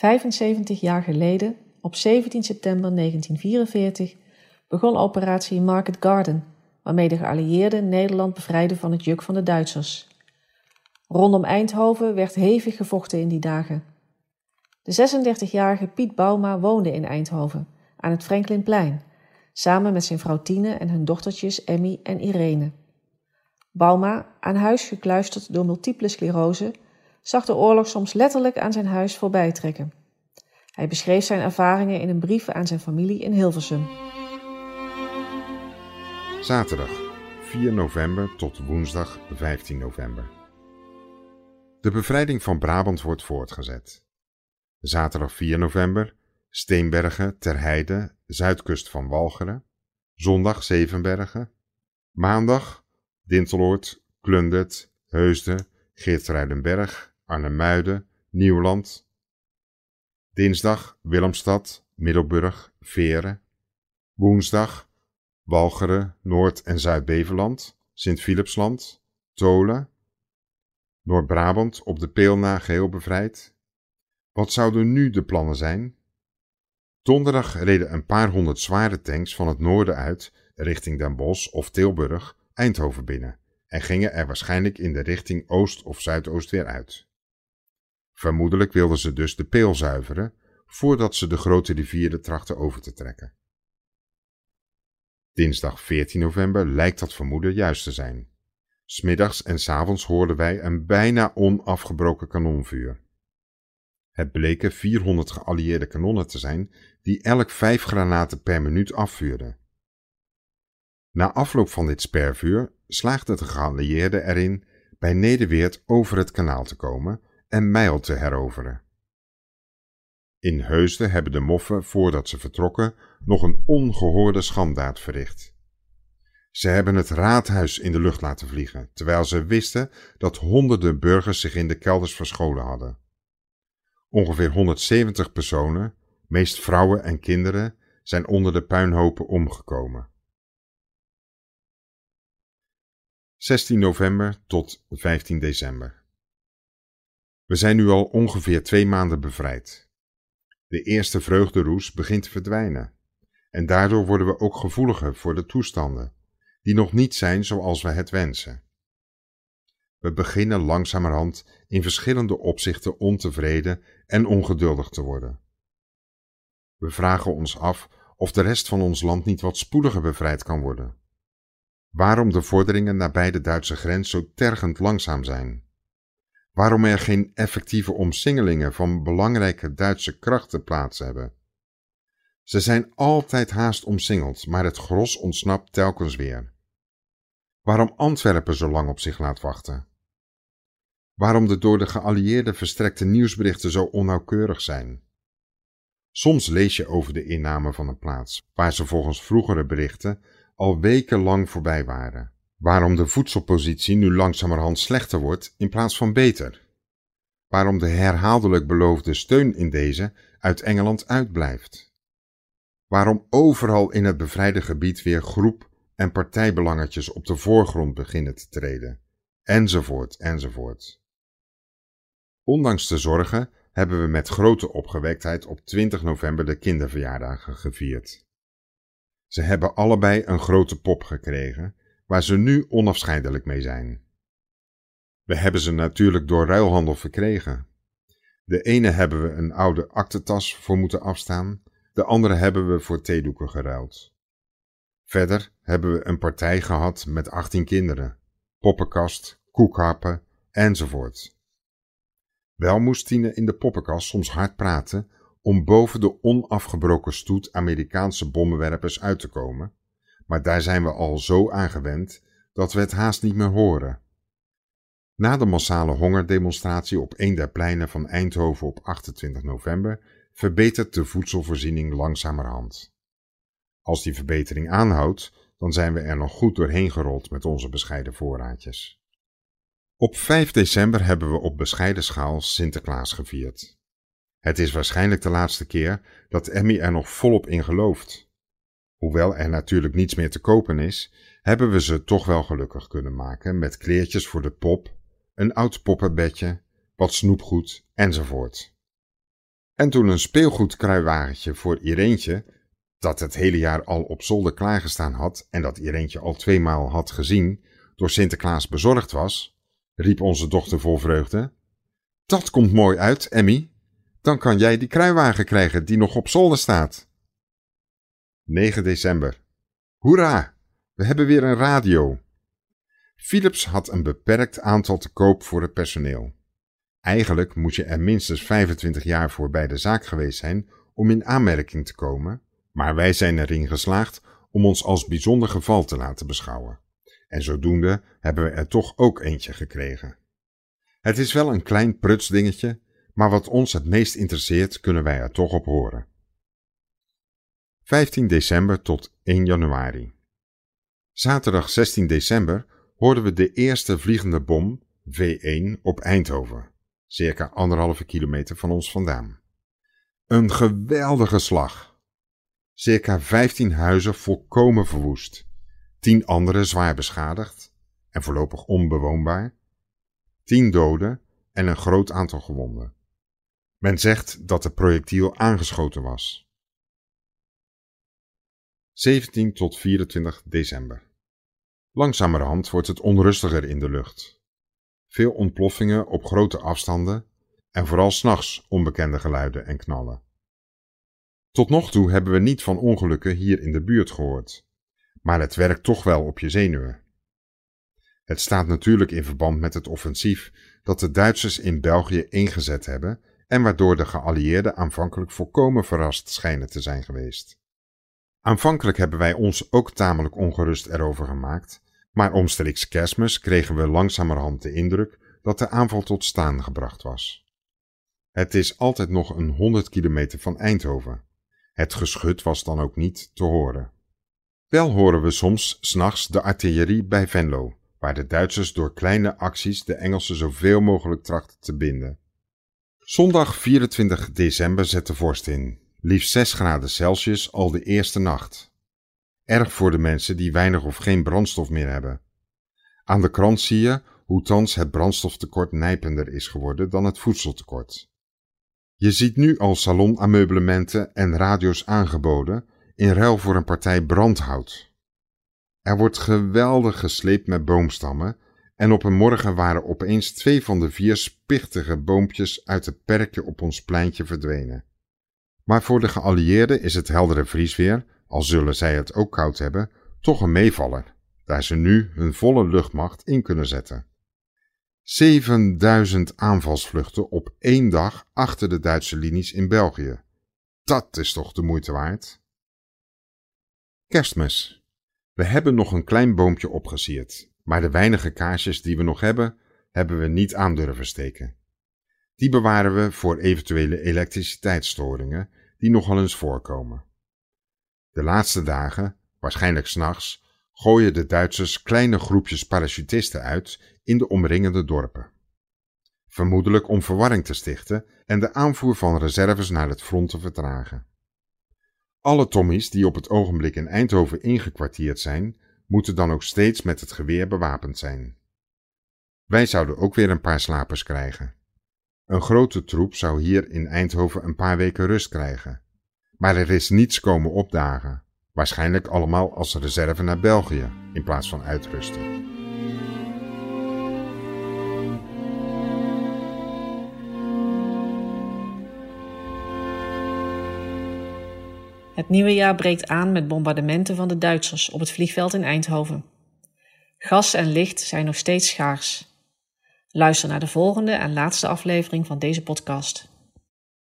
75 jaar geleden, op 17 september 1944, begon operatie Market Garden, waarmee de geallieerden Nederland bevrijden van het juk van de Duitsers. Rondom Eindhoven werd hevig gevochten in die dagen. De 36-jarige Piet Bauma woonde in Eindhoven, aan het Franklinplein, samen met zijn vrouw Tine en hun dochtertjes Emmy en Irene. Bauma, aan huis gekluisterd door multiple sclerose, zag de oorlog soms letterlijk aan zijn huis voorbij trekken. Hij beschreef zijn ervaringen in een brief aan zijn familie in Hilversum. Zaterdag 4 november tot woensdag 15 november. De bevrijding van Brabant wordt voortgezet. Zaterdag 4 november Steenbergen, Terheide, zuidkust van Walcheren. Zondag Zevenbergen. Maandag Dinteloord, Klundert, Heusden, Geertruidenberg, Arnhemuiden, Nieuwland. Dinsdag Willemstad, Middelburg, Veren. Woensdag Walcheren, Noord- en Zuid-Beveland, Sint-Philipsland, Tolen. Noord-Brabant op de peel na geheel bevrijd. Wat zouden nu de plannen zijn? Donderdag reden een paar honderd zware tanks van het noorden uit richting Den Bosch of Tilburg Eindhoven binnen en gingen er waarschijnlijk in de richting oost of zuidoost weer uit. Vermoedelijk wilden ze dus de peel zuiveren voordat ze de grote rivieren trachten over te trekken. Dinsdag 14 november lijkt dat vermoeden juist te zijn. Smiddags en s avonds hoorden wij een bijna onafgebroken kanonvuur. Het bleken 400 geallieerde kanonnen te zijn die elk vijf granaten per minuut afvuurden. Na afloop van dit spervuur slaagden de geallieerden erin bij Nederweert over het kanaal te komen en Mijl te heroveren. In Heusden hebben de moffen, voordat ze vertrokken, nog een ongehoorde schandaad verricht. Ze hebben het raadhuis in de lucht laten vliegen, terwijl ze wisten dat honderden burgers zich in de kelders verscholen hadden. Ongeveer 170 personen, meest vrouwen en kinderen, zijn onder de puinhopen omgekomen. 16 november tot 15 december. We zijn nu al ongeveer twee maanden bevrijd. De eerste vreugderoes begint te verdwijnen. En daardoor worden we ook gevoeliger voor de toestanden, die nog niet zijn zoals we het wensen. We beginnen langzamerhand in verschillende opzichten ontevreden en ongeduldig te worden. We vragen ons af of de rest van ons land niet wat spoediger bevrijd kan worden. Waarom de vorderingen nabij de Duitse grens zo tergend langzaam zijn. Waarom er geen effectieve omsingelingen van belangrijke Duitse krachten plaats hebben. Ze zijn altijd haast omsingeld, maar het gros ontsnapt telkens weer. Waarom Antwerpen zo lang op zich laat wachten. Waarom de door de geallieerden verstrekte nieuwsberichten zo onnauwkeurig zijn. Soms lees je over de inname van een plaats, waar ze volgens vroegere berichten al wekenlang voorbij waren. Waarom de voedselpositie nu langzamerhand slechter wordt in plaats van beter. Waarom de herhaaldelijk beloofde steun in deze uit Engeland uitblijft. Waarom overal in het bevrijde gebied weer groep en partijbelangetjes op de voorgrond beginnen te treden. Enzovoort, enzovoort. Ondanks de zorgen hebben we met grote opgewektheid op 20 november de kinderverjaardagen gevierd. Ze hebben allebei een grote pop gekregen, waar ze nu onafscheidelijk mee zijn. We hebben ze natuurlijk door ruilhandel verkregen. De ene hebben we een oude aktentas voor moeten afstaan, de andere hebben we voor theedoeken geruild. Verder hebben we een partij gehad met 18 kinderen, poppenkast, koekhappen enzovoort. Wel moest Tine in de poppenkast soms hard praten om boven de onafgebroken stoet Amerikaanse bommenwerpers uit te komen, maar daar zijn we al zo aan gewend dat we het haast niet meer horen. Na de massale hongerdemonstratie op een der pleinen van Eindhoven op 28 november verbetert de voedselvoorziening langzamerhand. Als die verbetering aanhoudt, dan zijn we er nog goed doorheen gerold met onze bescheiden voorraadjes. Op 5 december hebben we op bescheiden schaal Sinterklaas gevierd. Het is waarschijnlijk de laatste keer dat Emmy er nog volop in gelooft. Hoewel er natuurlijk niets meer te kopen is, hebben we ze toch wel gelukkig kunnen maken met kleertjes voor de pop, een oud poppenbedje, wat snoepgoed enzovoort. En toen een speelgoedkruiwagentje voor Ireentje, dat het hele jaar al op zolder klaargestaan had en dat Ireentje al tweemaal had gezien, door Sinterklaas bezorgd was, riep onze dochter vol vreugde. Dat komt mooi uit, Emmy. Dan kan jij die kruiwagen krijgen die nog op zolder staat. 9 december. Hoera! We hebben weer een radio. Philips had een beperkt aantal te koop voor het personeel. Eigenlijk moet je er minstens 25 jaar voor bij de zaak geweest zijn om in aanmerking te komen, maar wij zijn erin geslaagd om ons als bijzonder geval te laten beschouwen. En zodoende hebben we er toch ook eentje gekregen. Het is wel een klein prutsdingetje, maar wat ons het meest interesseert kunnen wij er toch op horen. 15 december tot 1 januari. Zaterdag 16 december hoorden we de eerste vliegende bom V1 op Eindhoven, circa anderhalve kilometer van ons vandaan. Een geweldige slag. Circa 15 huizen volkomen verwoest, 10 andere zwaar beschadigd en voorlopig onbewoonbaar, 10 doden en een groot aantal gewonden. Men zegt dat de projectiel aangeschoten was. 17 tot 24 december. Langzamerhand wordt het onrustiger in de lucht. Veel ontploffingen op grote afstanden en vooral s'nachts onbekende geluiden en knallen. Tot nog toe hebben we niet van ongelukken hier in de buurt gehoord, maar het werkt toch wel op je zenuwen. Het staat natuurlijk in verband met het offensief dat de Duitsers in België ingezet hebben en waardoor de geallieerden aanvankelijk volkomen verrast schijnen te zijn geweest. Aanvankelijk hebben wij ons ook tamelijk ongerust erover gemaakt, maar omstreeks kerstmis kregen we langzamerhand de indruk dat de aanval tot staan gebracht was. Het is altijd nog een honderd kilometer van Eindhoven. Het geschut was dan ook niet te horen. Wel horen we soms s'nachts de artillerie bij Venlo, waar de Duitsers door kleine acties de Engelsen zoveel mogelijk trachten te binden. Zondag 24 december zet de vorst in, liefst 6 graden Celsius al de eerste nacht. Erg voor de mensen die weinig of geen brandstof meer hebben. Aan de krant zie je hoe thans het brandstoftekort nijpender is geworden dan het voedseltekort. Je ziet nu al salonameublementen en radio's aangeboden in ruil voor een partij brandhout. Er wordt geweldig gesleept met boomstammen en op een morgen waren opeens twee van de vier spichtige boompjes uit het perkje op ons pleintje verdwenen. Maar voor de geallieerden is het heldere vriesweer, al zullen zij het ook koud hebben, toch een meevaller, daar ze nu hun volle luchtmacht in kunnen zetten. 7000 aanvalsvluchten op één dag achter de Duitse linies in België. Dat is toch de moeite waard? Kerstmis. We hebben nog een klein boompje opgesierd, maar de weinige kaarsjes die we nog hebben, hebben we niet aan durven steken. Die bewaren we voor eventuele elektriciteitsstoringen die nogal eens voorkomen. De laatste dagen, waarschijnlijk s'nachts, gooien de Duitsers kleine groepjes parachutisten uit in de omringende dorpen. Vermoedelijk om verwarring te stichten en de aanvoer van reserves naar het front te vertragen. Alle Tommies die op het ogenblik in Eindhoven ingekwartierd zijn, moeten dan ook steeds met het geweer bewapend zijn. Wij zouden ook weer een paar slapers krijgen. Een grote troep zou hier in Eindhoven een paar weken rust krijgen. Maar er is niets komen opdagen. Waarschijnlijk allemaal als reserve naar België in plaats van uitrusten. Het nieuwe jaar breekt aan met bombardementen van de Duitsers op het vliegveld in Eindhoven. Gas en licht zijn nog steeds schaars. Luister naar de volgende en laatste aflevering van deze podcast.